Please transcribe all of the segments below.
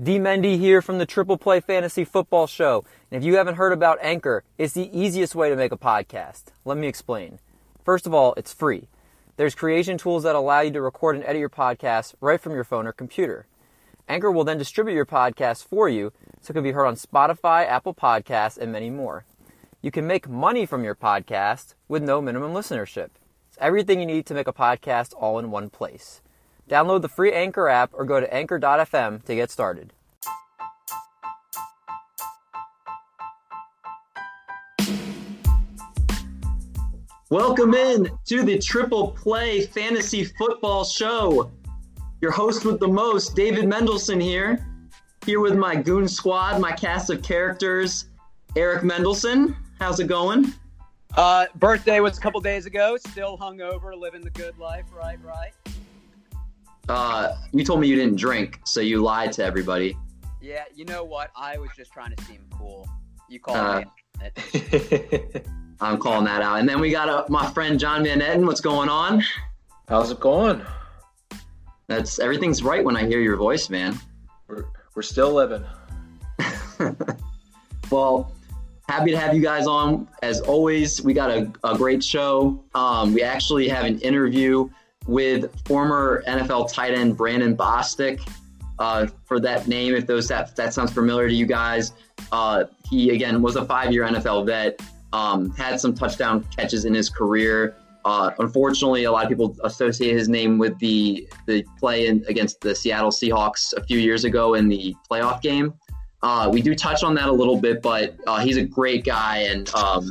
D. Mendy here from the Triple Play Fantasy Football Show. And if you haven't heard about Anchor, it's the easiest way to make a podcast. Let me explain. First of all, it's free. There's creation tools that allow you to record and edit your podcast right from your phone or computer. Anchor will then distribute your podcast for you so it can be heard on Spotify, Apple Podcasts, and many more. You can make money from your podcast with no minimum listenership. It's everything you need to make a podcast all in one place. Download the free Anchor app or go to anchor.fm to get started. Welcome in to the Triple Play Fantasy Football Show. Your host with the most, David Mendelson here. Here with my goon squad, my cast of characters, Eric Mendelson. How's it going? Uh, birthday was a couple days ago. Still hungover, living the good life. Right, right. Uh, you told me you didn't drink, so you lied to everybody. Yeah, you know what? I was just trying to seem cool. You called uh, me. I'm calling that out. And then we got uh, my friend John Van Etten. What's going on? How's it going? That's everything's right when I hear your voice, man. We're we're still living. well, happy to have you guys on. As always, we got a, a great show. Um, we actually have an interview with former NFL tight end Brandon Bostick. Uh, for that name, if those that, that sounds familiar to you guys, uh, he again was a five-year NFL vet. Um, had some touchdown catches in his career. Uh, unfortunately, a lot of people associate his name with the the play in, against the Seattle Seahawks a few years ago in the playoff game. Uh, we do touch on that a little bit, but uh, he's a great guy, and um,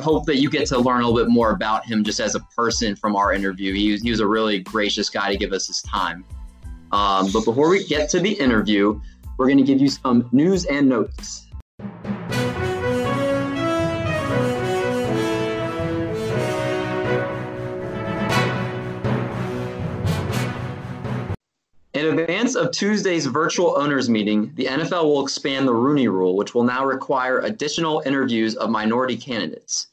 hope that you get to learn a little bit more about him just as a person from our interview. He was, he was a really gracious guy to give us his time. Um, but before we get to the interview, we're going to give you some news and notes. In advance of Tuesday's virtual owners meeting, the NFL will expand the Rooney Rule, which will now require additional interviews of minority candidates.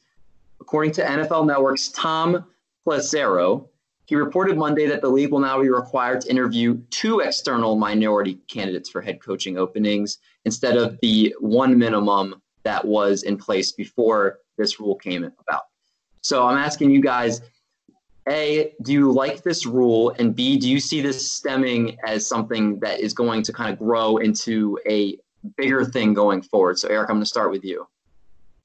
According to NFL Network's Tom Pelissero, he reported Monday that the league will now be required to interview two external minority candidates for head coaching openings instead of the one minimum that was in place before this rule came about. So I'm asking you guys a, do you like this rule? And B, do you see this stemming as something that is going to kind of grow into a bigger thing going forward? So, Eric, I'm going to start with you.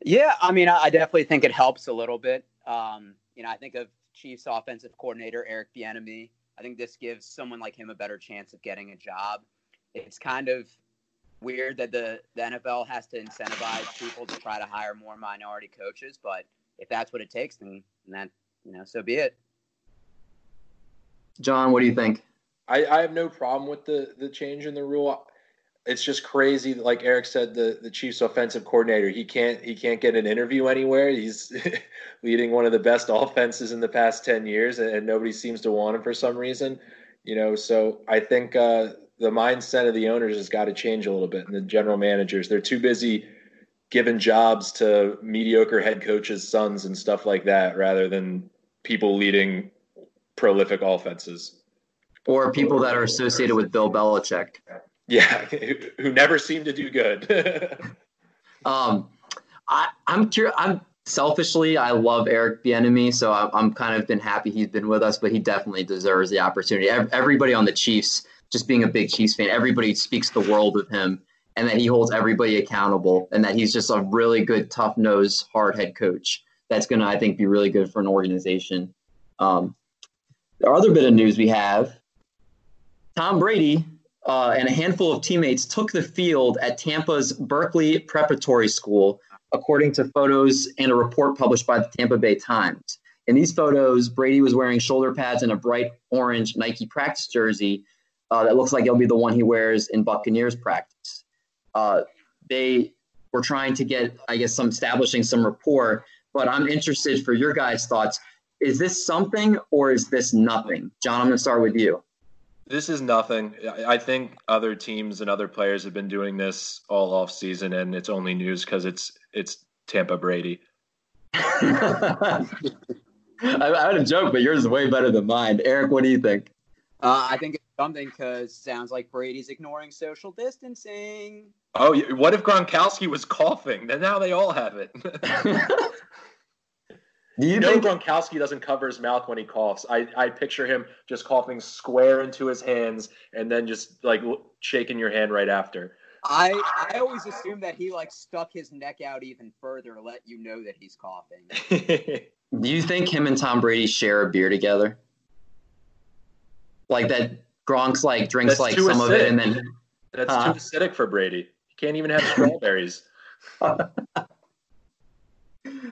Yeah, I mean, I definitely think it helps a little bit. Um, you know, I think of Chiefs offensive coordinator Eric Bieniemy. I think this gives someone like him a better chance of getting a job. It's kind of weird that the, the NFL has to incentivize people to try to hire more minority coaches, but if that's what it takes, then, then that you know, so be it. John, what do you think? I, I have no problem with the the change in the rule. It's just crazy. Like Eric said, the the Chiefs offensive coordinator, he can't he can't get an interview anywhere. He's leading one of the best offenses in the past ten years, and, nobody seems to want him for some reason. You know, so I think uh, the mindset of the owners has got to change a little bit, and the general managers they're too busy giving jobs to mediocre head coaches' sons and stuff like that, rather than people leading prolific offenses. Or people that are associated with Bill Belichick. Yeah, who never seem to do good. um, I, I'm curious. I'm selfishly, I love Eric Bieniemy, so I'm, I'm kind of been happy he's been with us, but he definitely deserves the opportunity. Everybody on the Chiefs, just being a big Chiefs fan, everybody speaks the world of him, and that he holds everybody accountable, and that he's just a really good, tough nose, hard head coach. That's going to, I think, be really good for an organization. Um, the other bit of news we have Tom Brady uh, and a handful of teammates took the field at Tampa's Berkeley Preparatory School, according to photos and a report published by the Tampa Bay Times. In these photos, Brady was wearing shoulder pads and a bright orange Nike practice jersey uh, that looks like it'll be the one he wears in Buccaneers practice. Uh, they were trying to get, I guess, some establishing some rapport, but I'm interested for your guys' thoughts is this something or is this nothing? John, I'm going to start with you. This is nothing. I think other teams and other players have been doing this all off season, and it's only news because it's it's Tampa Brady. I, I had a joke, but yours is way better than mine. Eric, what do you think? Uh, I think it's something because sounds like Brady's ignoring social distancing. Oh, what if Gronkowski was coughing? Then now they all have it. Do you, know think Gronkowski doesn't cover his mouth when he coughs? I, I picture him just coughing square into his hands and then just like shaking your hand right after. I I always assume that he like stuck his neck out even further to let you know that he's coughing. Do you think him and Tom Brady share a beer together? Like that Gronk's like drinks That's like some acidic. of it and then That's too acidic for Brady. He can't even have strawberries.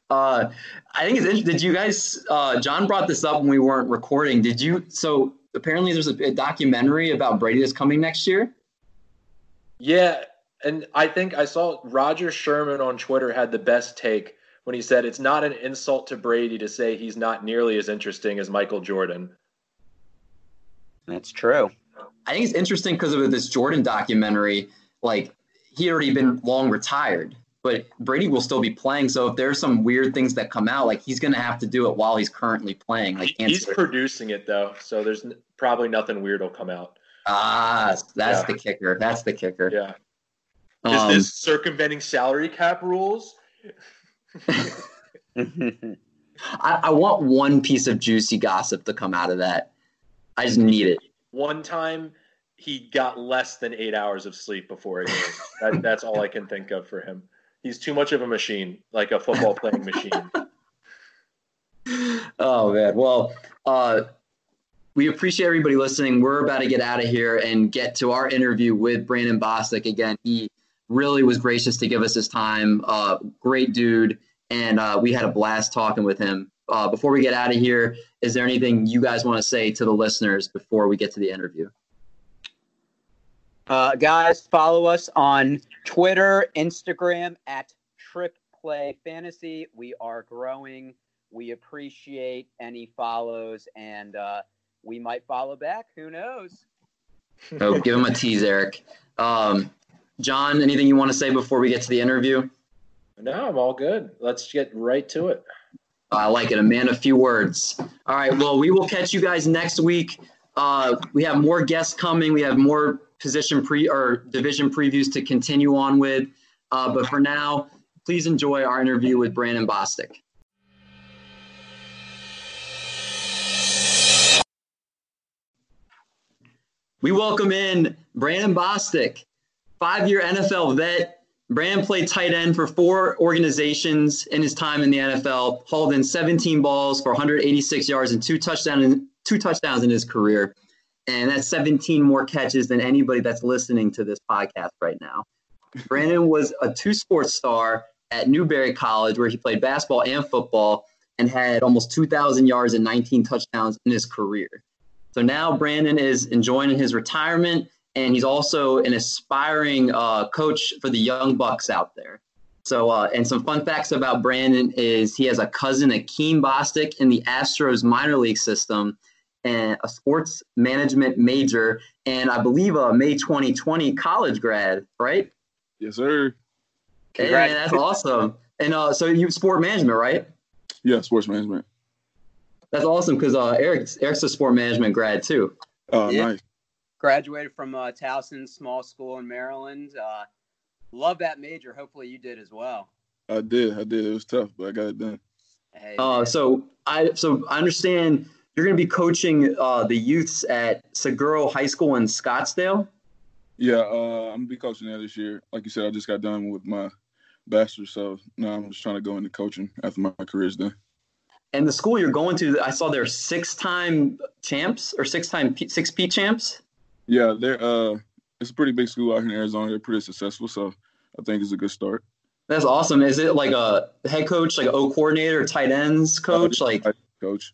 Uh, I think it's interesting. Did you guys? Uh, John brought this up when we weren't recording. Did you? So apparently, there's a, a documentary about Brady that's coming next year. Yeah, and I think I saw Roger Sherman on Twitter had the best take when he said it's not an insult to Brady to say he's not nearly as interesting as Michael Jordan. That's true. I think it's interesting because of this Jordan documentary. Like he already been long retired, but Brady will still be playing. So if there's some weird things that come out, like he's going to have to do it while he's currently playing. Like he's producing it though, so there's probably nothing weird will come out. Ah, that's yeah. the kicker. That's the kicker. Yeah. Um, Is this circumventing salary cap rules? I, I want one piece of juicy gossip to come out of that. I just need it. One time he got less than eight hours of sleep before a game. that, that's all I can think of for him. He's too much of a machine, like a football playing machine. oh man. Well, uh, we appreciate everybody listening. We're about to get out of here and get to our interview with Brandon Bostick. Again, he really was gracious to give us his time. Uh, great dude, and uh, we had a blast talking with him. Uh, before we get out of here, is there anything you guys want to say to the listeners before we get to the interview? Uh, guys, follow us on Twitter, Instagram at Trip Play Fantasy. We are growing. We appreciate any follows, and uh, we might follow back. Who knows? Oh, give him a tease, Eric. Um, John, anything you want to say before we get to the interview? No, I'm all good. Let's get right to it. I like it. A man of few words. All right. Well, we will catch you guys next week. Uh, we have more guests coming. We have more position pre or division previews to continue on with. Uh, but for now, please enjoy our interview with Brandon Bostick. We welcome in Brandon Bostick, five-year NFL vet. Brandon played tight end for four organizations in his time in the NFL, hauled in 17 balls for 186 yards and two two touchdowns in his career and that's 17 more catches than anybody that's listening to this podcast right now. Brandon was a two sports star at Newberry College, where he played basketball and football and had almost 2,000 yards and 19 touchdowns in his career. So now Brandon is enjoying his retirement, and he's also an aspiring uh, coach for the young Bucks out there. So, uh, and some fun facts about Brandon is he has a cousin, Akeem Bostick, in the Astros minor league system, and a sports management major, and I believe a May 2020 college grad, right? Yes, sir. Hey, man, that's awesome. And uh, so you sport management, right? Yeah, sports management. That's awesome because uh, Eric's Eric's a sport management grad too. Oh, yeah. nice. Graduated from uh, Towson Small School in Maryland. Uh, love that major. Hopefully, you did as well. I did. I did. It was tough, but I got it done. Hey, uh, so I so I understand you're going to be coaching uh, the youths at Saguaro High School in Scottsdale. Yeah, uh, I'm gonna be coaching there this year. Like you said, I just got done with my bachelor's, so now I'm just trying to go into coaching after my career's done. And the school you're going to, I saw they're six-time champs or six-time P- six P champs. Yeah, they're uh, it's a pretty big school out here in Arizona. They're pretty successful, so I think it's a good start. That's awesome. Is it like a head coach, like O coordinator, tight ends coach, like coach?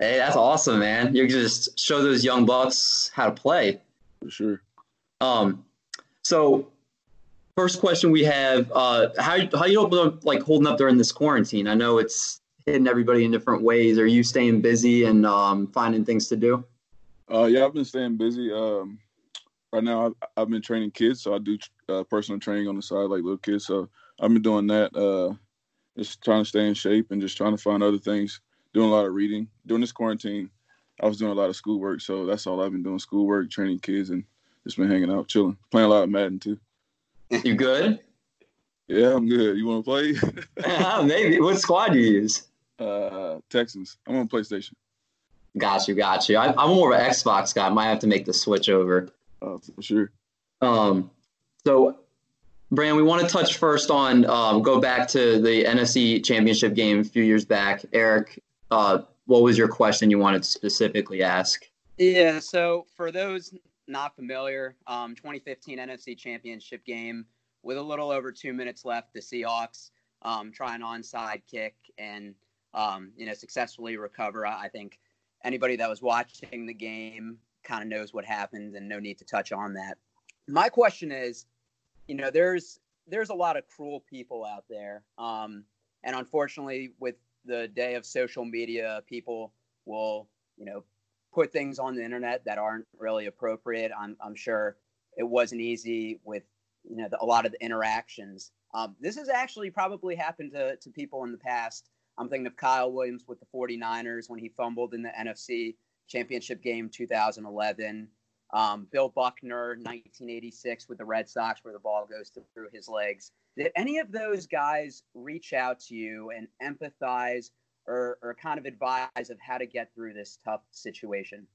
Hey, that's awesome, man. You can just show those young bucks how to play. For sure. Um, so first question we have: uh, how how you like holding up during this quarantine? I know it's hitting everybody in different ways. Are you staying busy and um, finding things to do? Uh, yeah, I've been staying busy. Um, right now, I've, I've, been training kids, so I do uh, personal training on the side, like little kids. So I've been doing that. Uh, just trying to stay in shape and just trying to find other things doing a lot of reading. During this quarantine, I was doing a lot of schoolwork, so that's all I've been doing: schoolwork, training kids, and just been hanging out, chilling, playing a lot of Madden too. You good? yeah, I'm good. You want to play? yeah, maybe. What squad do you use? Uh, Texans. I'm on PlayStation. Got you, got you. I, am more of an Xbox guy. I might have to make the switch over. Uh, for sure. Um, so, Brand, we want to touch first on um, go back to the NFC Championship game a few years back. Eric, uh, what was your question you wanted to specifically ask? Yeah, so for those not familiar, um, 2015 NFC Championship game with a little over two minutes left, the Seahawks um, try an onside kick and um, you know successfully recover. I think anybody that was watching the game kind of knows what happened, and no need to touch on that. My question is, you know, there's there's a lot of cruel people out there, um, and unfortunately, with the day of social media, people will you know put things on the internet that aren't really appropriate. I'm I'm sure it wasn't easy with you know the, a lot of the interactions. Um, this has actually probably happened to, to people in the past. I'm thinking of Kyle Williams with the 49ers when he fumbled in the NFC Championship game 2011. Um, Bill Buckner, 1986, with the Red Sox, where the ball goes through his legs. Did any of those guys reach out to you and empathize or, or kind of advise of how to get through this tough situation?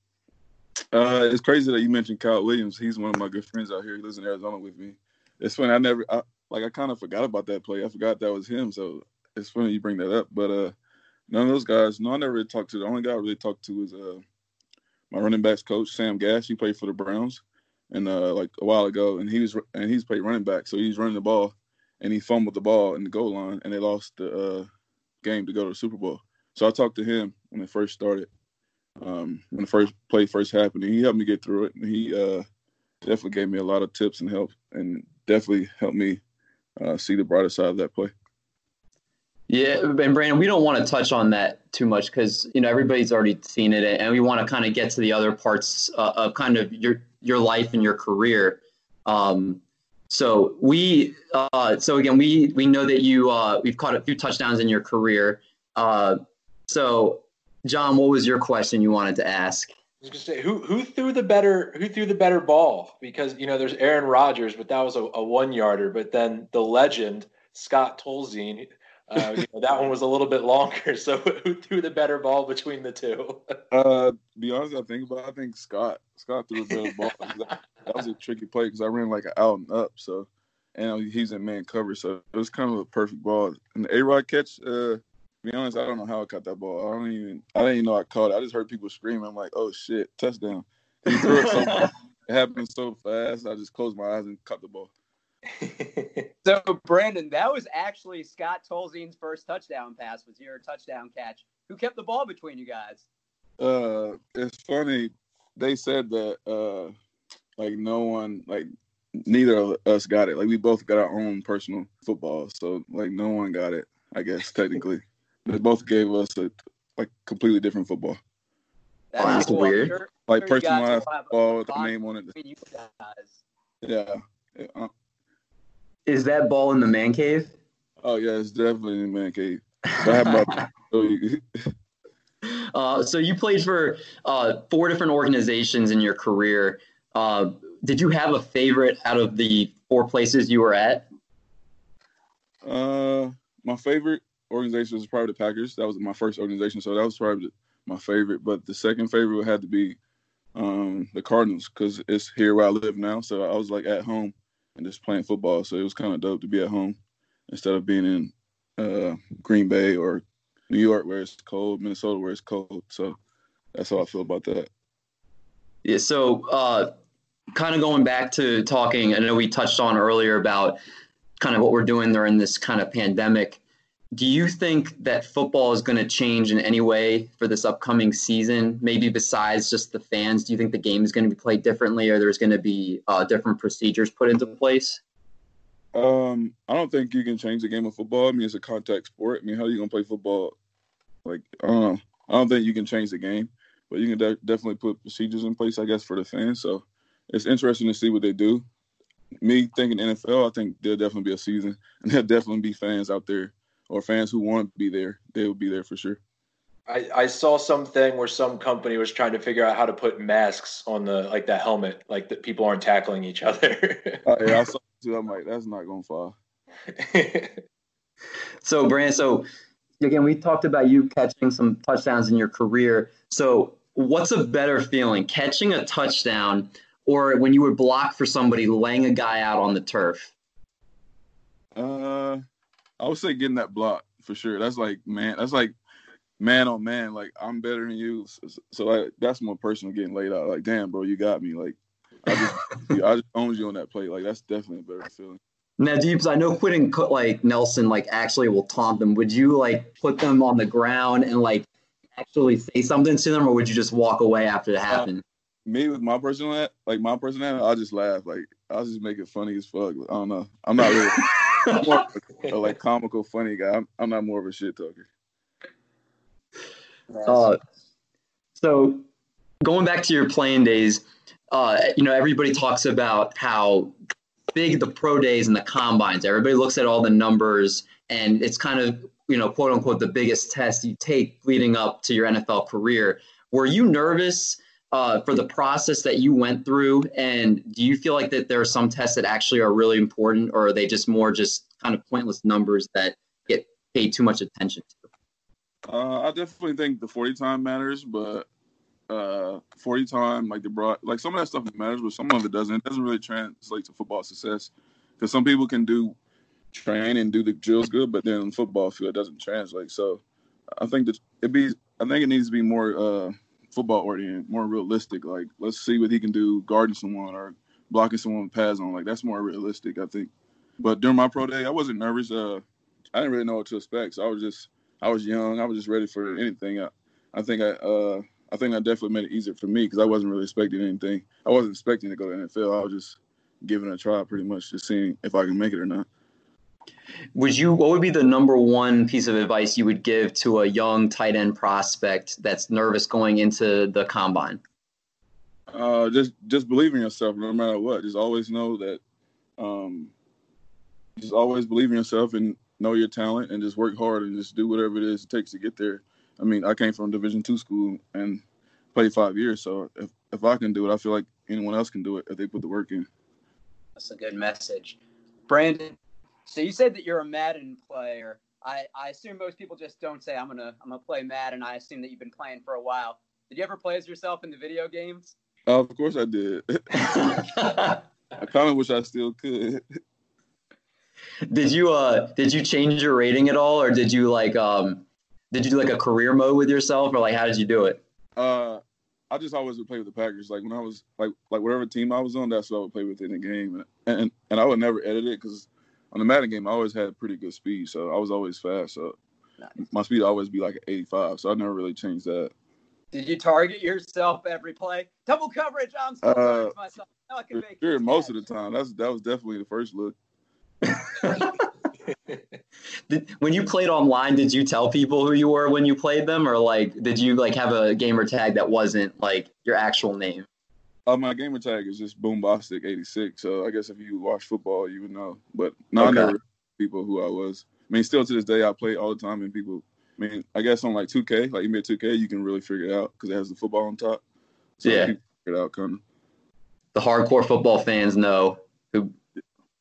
Uh, it's crazy that you mentioned Kyle Williams. He's one of my good friends out here. He lives in Arizona with me. It's funny. I never, I, like, I kind of forgot about that play. I forgot that was him. So it's funny you bring that up. But uh, none of those guys. No, I never really talked to. The only guy I really talked to was uh, my running backs coach Sam Gash. He played for the Browns, and uh, like a while ago, and he was and he's played running back, so he's running the ball, and he fumbled the ball in the goal line, and they lost the uh, game to go to the Super Bowl. So I talked to him when it first started, um, when the first play first happened. And he helped me get through it. And he uh, definitely gave me a lot of tips and help, and definitely helped me uh, see the brighter side of that play. Yeah, and Brandon, we don't want to touch on that too much because you know everybody's already seen it, and we want to kind of get to the other parts uh, of kind of your your life and your career. Um, so we, uh, so again, we we know that you uh, we've caught a few touchdowns in your career. Uh, so, John, what was your question you wanted to ask? I was gonna say who who threw the better who threw the better ball because you know there's Aaron Rodgers, but that was a, a one yarder. But then the legend Scott Tolzien uh, you know, that one was a little bit longer. So who threw the better ball between the two? uh, be honest, I think about I think Scott. Scott threw a better ball. That, was a tricky play because I ran like an out and up. So, and he's in man cover, so it was kind of a perfect ball. And the A Rod catch, uh, be honest, I don't know how I caught that ball. I don't even. I didn't even know I caught it. I just heard people screaming. I'm like, oh shit, touchdown! He threw it so. it happened so fast. I just closed my eyes and caught the ball. so Brandon, that was actually Scott Tolzien's first touchdown pass. Was your touchdown catch? Who kept the ball between you guys? Uh, it's funny. They said that uh, like no one, like neither of us got it. Like we both got our own personal football, so like no one got it. I guess technically, they both gave us a like completely different football. That's cool. weird. Sure, like sure personalized football with the name on it. Yeah. yeah. Uh, is that ball in the man cave? Oh yeah, it's definitely in the man cave. uh, so you played for uh, four different organizations in your career. Uh, did you have a favorite out of the four places you were at? Uh, my favorite organization was probably the Packers. That was my first organization, so that was probably my favorite. But the second favorite would have to be um, the Cardinals because it's here where I live now. So I was like at home and just playing football. So it was kind of dope to be at home instead of being in uh, Green Bay or New York where it's cold, Minnesota where it's cold. So that's how I feel about that. Yeah. So uh, kind of going back to talking, I know we touched on earlier about kind of what we're doing during this kind of pandemic do you think that football is going to change in any way for this upcoming season? Maybe besides just the fans, do you think the game is going to be played differently, or there's going to be uh, different procedures put into place? Um, I don't think you can change the game of football. I mean, it's a contact sport. I mean, how are you going to play football? Like, um, I don't think you can change the game, but you can de- definitely put procedures in place, I guess, for the fans. So it's interesting to see what they do. Me thinking NFL, I think there'll definitely be a season, and there'll definitely be fans out there or fans who want to be there, they will be there for sure. I, I saw something where some company was trying to figure out how to put masks on the like that helmet, like that people aren't tackling each other. Uh, yeah, I saw it too. I'm like, that's not gonna fall. So, Brand, so again, we talked about you catching some touchdowns in your career. So, what's a better feeling, catching a touchdown or when you would block for somebody laying a guy out on the turf? Uh, I would say getting that block for sure. That's like man, that's like man on man. Like I'm better than you, so, so I, that's more personal. Getting laid out, like damn, bro, you got me. Like I just, I just owned you on that play. Like that's definitely a better feeling. Now, Deeps, I know Quenton like Nelson like actually will taunt them. Would you like put them on the ground and like actually say something to them, or would you just walk away after it happened? Me with my personal like my personality, I'll just laugh. Like I'll just make it funny as fuck. I don't know. I'm not really I'm more a, like comical funny guy. I'm, I'm not more of a shit talker. Uh, so going back to your playing days, uh, you know, everybody talks about how big the pro days and the combines. Everybody looks at all the numbers, and it's kind of you know, quote unquote, the biggest test you take leading up to your NFL career. Were you nervous uh, for the process that you went through, and do you feel like that there are some tests that actually are really important, or are they just more just kind of pointless numbers that get paid too much attention to? Uh, I definitely think the 40 time matters, but uh 40 time like the broad like some of that stuff matters but some of it doesn't. It doesn't really translate to football success because some people can do train and do the drills good but then football field doesn't translate. So i think that it be i think it needs to be more uh football oriented more realistic like let's see what he can do guarding someone or blocking someone with pads on like that's more realistic i think but during my pro day i wasn't nervous uh i didn't really know what to expect so i was just i was young i was just ready for anything i, I think i uh I think that definitely made it easier for me because I wasn't really expecting anything. I wasn't expecting to go to NFL. I was just giving it a try, pretty much, just seeing if I can make it or not. Would you? What would be the number one piece of advice you would give to a young tight end prospect that's nervous going into the combine? Uh, just just believe in yourself, no matter what. Just always know that. Um, just always believe in yourself and know your talent, and just work hard and just do whatever it is it takes to get there. I mean, I came from Division two school and played five years, so if if I can do it, I feel like anyone else can do it if they put the work in. That's a good message, Brandon. So you said that you're a Madden player. I, I assume most people just don't say I'm gonna I'm gonna play Madden. I assume that you've been playing for a while. Did you ever play as yourself in the video games? Uh, of course I did. I kind of wish I still could. did you uh did you change your rating at all, or did you like um did you do like a career mode with yourself, or like how did you do it? Uh, I just always would play with the Packers. Like when I was like like whatever team I was on, that's what I would play with in the game, and and, and I would never edit it because on the Madden game I always had pretty good speed, so I was always fast. So nice. my speed always be like 85, so I never really changed that. Did you target yourself every play? Double coverage. I'm still uh, myself. Now I can make sure, most of the time. That's that was definitely the first look. when you played online, did you tell people who you were when you played them, or like did you like have a gamer tag that wasn't like your actual name? Uh, my gamer tag is just Boombastic86. So I guess if you watch football, you would know. But no, okay. I never people who I was. I mean, still to this day, I play all the time, and people. I mean, I guess on like 2K, like you made 2K, you can really figure it out because it has the football on top. So yeah, figure it out kind of. The hardcore football fans know who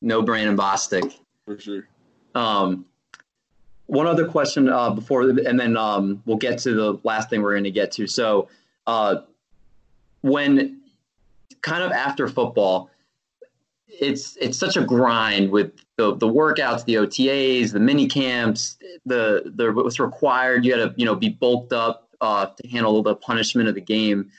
know Brandon Bostick. For sure. Um, one other question uh, before, and then um, we'll get to the last thing we're going to get to. So, uh, when kind of after football, it's it's such a grind with the the workouts, the OTAs, the mini camps, the the what's required. You had to you know be bulked up uh, to handle the punishment of the game.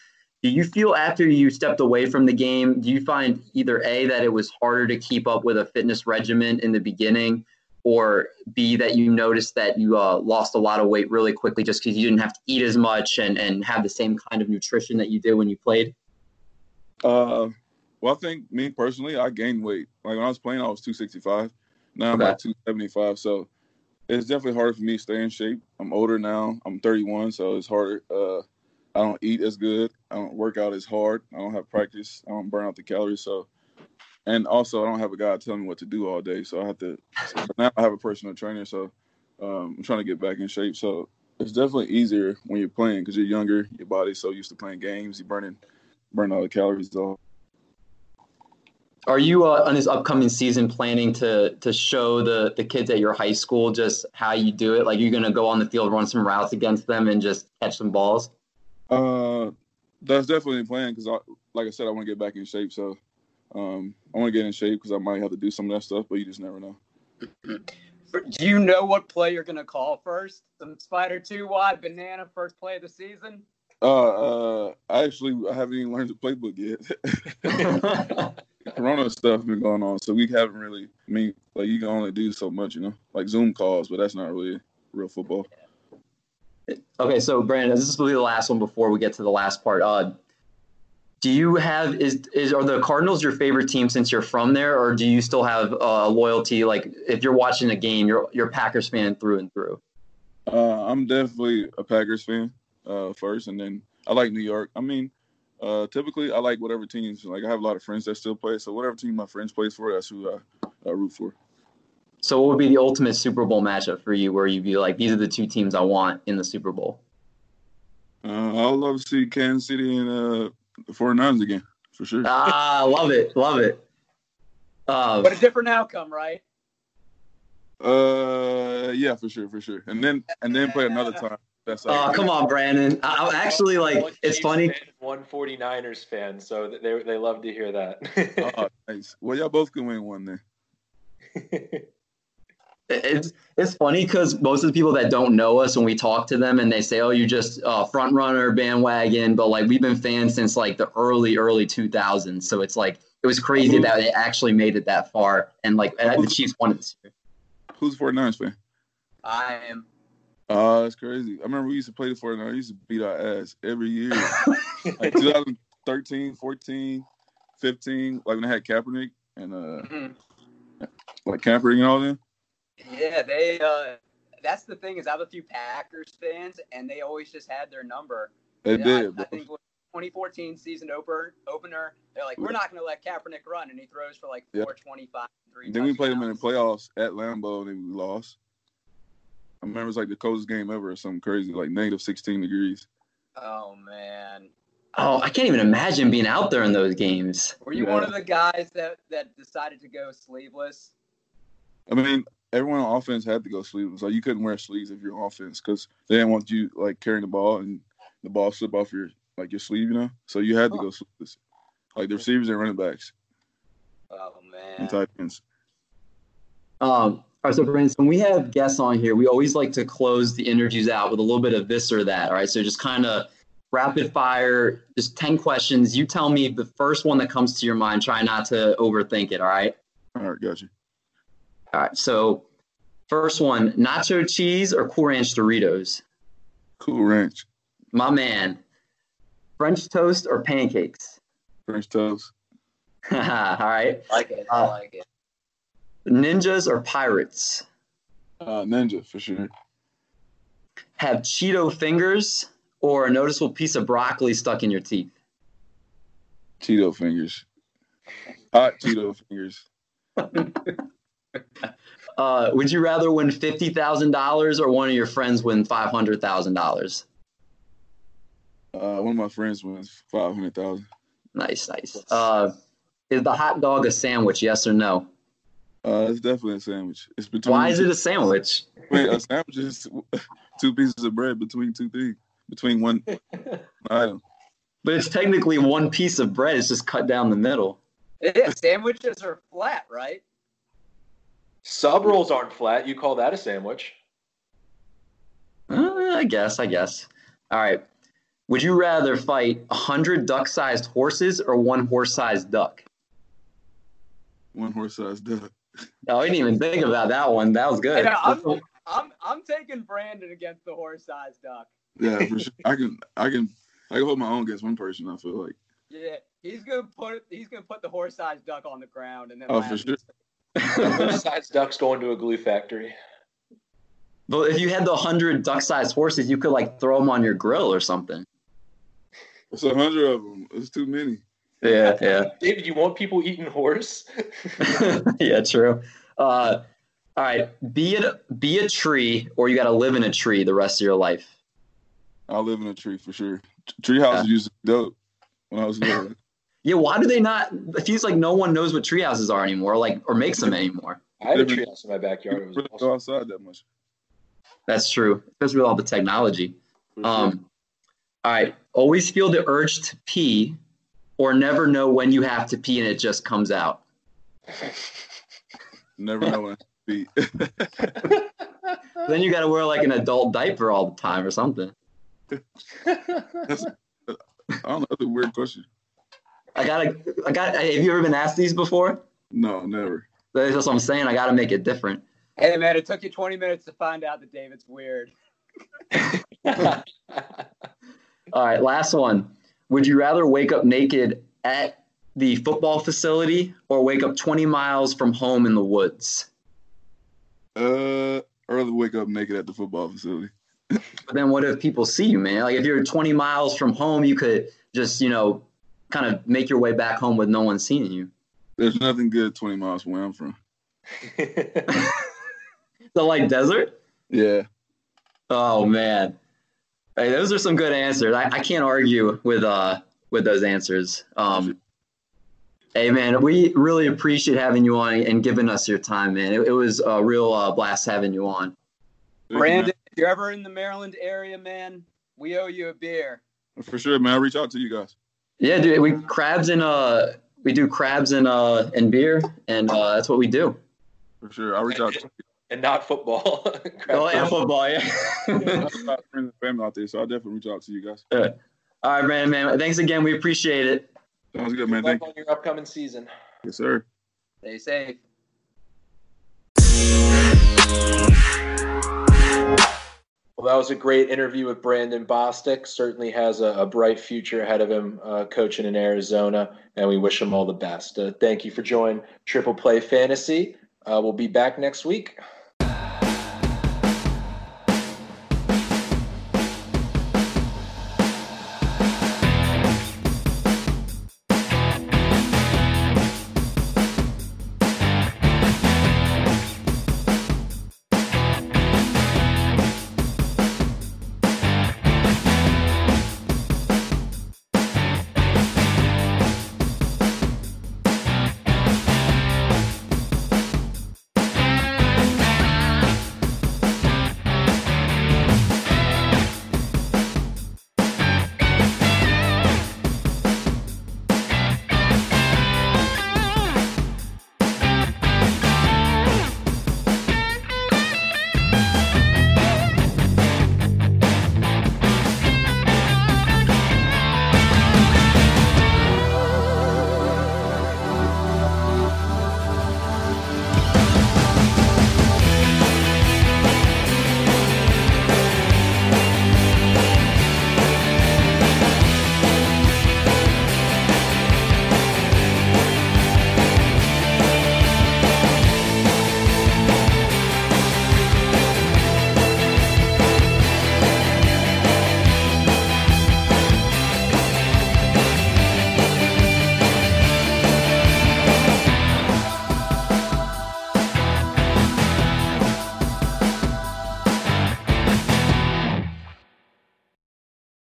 Do you feel after you stepped away from the game, do you find either a that it was harder to keep up with a fitness regimen in the beginning, or B that you noticed that you uh, lost a lot of weight really quickly just because you didn't have to eat as much and, and have the same kind of nutrition that you did when you played? Uh, well, I think me personally, I gained weight. Like when I was playing, I was 265. Now I'm okay. like 275. So it's definitely harder for me to stay in shape. I'm older now. I'm 31, so it's harder. Uh, I don't eat as good. I don't work out as hard. I don't have practice. I don't burn out the calories. So and also I don't have a guy telling me what to do all day, so I have to. So now I have a personal trainer, so um, I'm trying to get back in shape. So it's definitely easier when you're playing because you're younger. Your body's so used to playing games. You're burning burn all the calories off. Are you uh, on this upcoming season planning to to show the the kids at your high school just how you do it? Like you're gonna go on the field, run some routes against them, and just catch some balls? Uh, that's definitely the plan because, like I said, I want to get back in shape. So um, I want to get in shape because I might have to do some of that stuff, but you just never know. Do you know what play you're gonna call first? The spider two wide banana first play of the season. Uh, uh, I actually I haven't even learned the playbook yet. Corona stuff been going on, so we haven't really. I mean, like you can only do so much, you know, like Zoom calls, but that's not really real football. Okay, so Brandon, this will be the last one before we get to the last part. Uh, do you have is is are the Cardinals your favorite team since you're from there, or do you still have uh, loyalty? Like if you're watching a game, you're you're Packers fan through and through. Uh, I'm definitely a Packers fan uh, first, and then I like New York. I mean, uh, typically I like whatever teams. Like I have a lot of friends that still play, so whatever team my friends plays for, that's who I, I root for. So, what would be the ultimate Super Bowl matchup for you, where you'd be like, these are the two teams I want in the Super Bowl? Uh, I would love to see Kansas City and uh, the 49ers again, for sure. Ah, love it, love it. Uh, but a different outcome, right? Uh, yeah, for sure, for sure. And then and then play another time. That's like, oh, come on, Brandon. I, am actually like, it's funny. Fan, one 49ers fan, so they they love to hear that. oh, nice. Well, y'all both can win one then. it's it's funny because most of the people that don't know us when we talk to them and they say oh you're just uh, front runner bandwagon but like we've been fans since like the early early 2000s so it's like it was crazy that they actually made it that far and like the chiefs won it this year who's 49ers fan i am oh that's crazy i remember we used to play the 49ers we used to beat our ass every year like 2013 14 15 like when i had kaepernick and uh mm-hmm. like kaepernick and all them yeah, they. Uh, that's the thing is I have a few Packers fans, and they always just had their number. They did. I, I, think 2014 season opener, opener, they're like, we're not going to let Kaepernick run, and he throws for like 425. Three then we played him in the playoffs at Lambeau, and then we lost. I remember it was like the coldest game ever, or something crazy, like negative 16 degrees. Oh man. Oh, I can't even imagine being out there in those games. Were you yeah. one of the guys that that decided to go sleeveless? I mean, everyone on offense had to go sleeveless. Like you couldn't wear sleeves if you're on offense because they didn't want you like carrying the ball and the ball slip off your like your sleeve, you know. So you had to go sleeveless, like the receivers and running backs. Oh man. And tight ends. Um. All right, so Brandon, when we have guests on here, we always like to close the interviews out with a little bit of this or that. All right, so just kind of rapid fire, just ten questions. You tell me the first one that comes to your mind. Try not to overthink it. All right. All right, gotcha. All right. So, first one nacho cheese or Cool Ranch Doritos? Cool Ranch. My man. French toast or pancakes? French toast. All right. I like it. I like it. Ninjas or pirates? Uh, ninja, for sure. Have Cheeto fingers or a noticeable piece of broccoli stuck in your teeth? Cheeto fingers. Hot Cheeto fingers. Uh, would you rather win fifty thousand dollars or one of your friends win five hundred thousand dollars? Uh, one of my friends wins five hundred thousand. Nice, nice. Uh, is the hot dog a sandwich? Yes or no? Uh, it's definitely a sandwich. It's between. Why is it a sandwich? Wait, a sandwich is two pieces of bread between two things, between one item. But it's technically one piece of bread. It's just cut down the middle. Yeah, sandwiches are flat, right? Sub rolls aren't flat. You call that a sandwich? Uh, I guess. I guess. All right. Would you rather fight a hundred duck-sized horses or one horse-sized duck? One horse-sized duck. Oh, I didn't even think about that one. That was good. Yeah, I'm, I'm, I'm taking Brandon against the horse-sized duck. Yeah, for sure. I can, I can, I can hold my own against one person. I feel like. Yeah, he's gonna put, he's gonna put the horse-sized duck on the ground and then. Oh, for sure. Besides ducks going to a glue factory. But if you had the hundred duck-sized horses, you could like throw them on your grill or something. It's a hundred of them. It's too many. Yeah, yeah. David, you want people eating horse? yeah, true. Uh, All right, be it be a tree, or you got to live in a tree the rest of your life. I'll live in a tree for sure. Tree houses Yeah. used to be dope when I was little. Yeah, why do they not? It feels like no one knows what tree houses are anymore, like or makes them anymore. I had a treehouse in my backyard. It was really awesome. go outside that much. That's true, especially with all the technology. For sure. Um, all right, always feel the urge to pee, or never know when you have to pee and it just comes out. Never know when to be. Then you got to wear like an adult diaper all the time or something. That's, I don't know. That's a weird question. I gotta, I got. Have you ever been asked these before? No, never. That's what I'm saying. I gotta make it different. Hey man, it took you 20 minutes to find out that David's weird. All right, last one. Would you rather wake up naked at the football facility or wake up 20 miles from home in the woods? Uh, early wake up naked at the football facility. But then what if people see you, man? Like if you're 20 miles from home, you could just, you know, kind of make your way back home with no one seeing you. There's nothing good 20 miles from where I'm from. So like desert? Yeah. Oh man. Hey, those are some good answers. I, I can't argue with uh with those answers. Um Hey man, we really appreciate having you on and giving us your time, man. It, it was a real uh, blast having you on. Brandon, if you're ever in the Maryland area, man, we owe you a beer. For sure, man. I'll reach out to you guys. Yeah, dude, we crabs and uh we do crabs and uh and beer and uh that's what we do. For sure. I'll reach out to you. And not football. Yeah, football, yeah. I've got friends and family out there, so I'll definitely reach out to you guys. All right, man, man. Thanks again. We appreciate it. Sounds good, Good man. luck Thank you. on your upcoming season. Yes, sir. Stay safe. Well, that was a great interview with Brandon Bostick. Certainly has a, a bright future ahead of him uh, coaching in Arizona, and we wish him all the best. Uh, thank you for joining Triple Play Fantasy. Uh, we'll be back next week.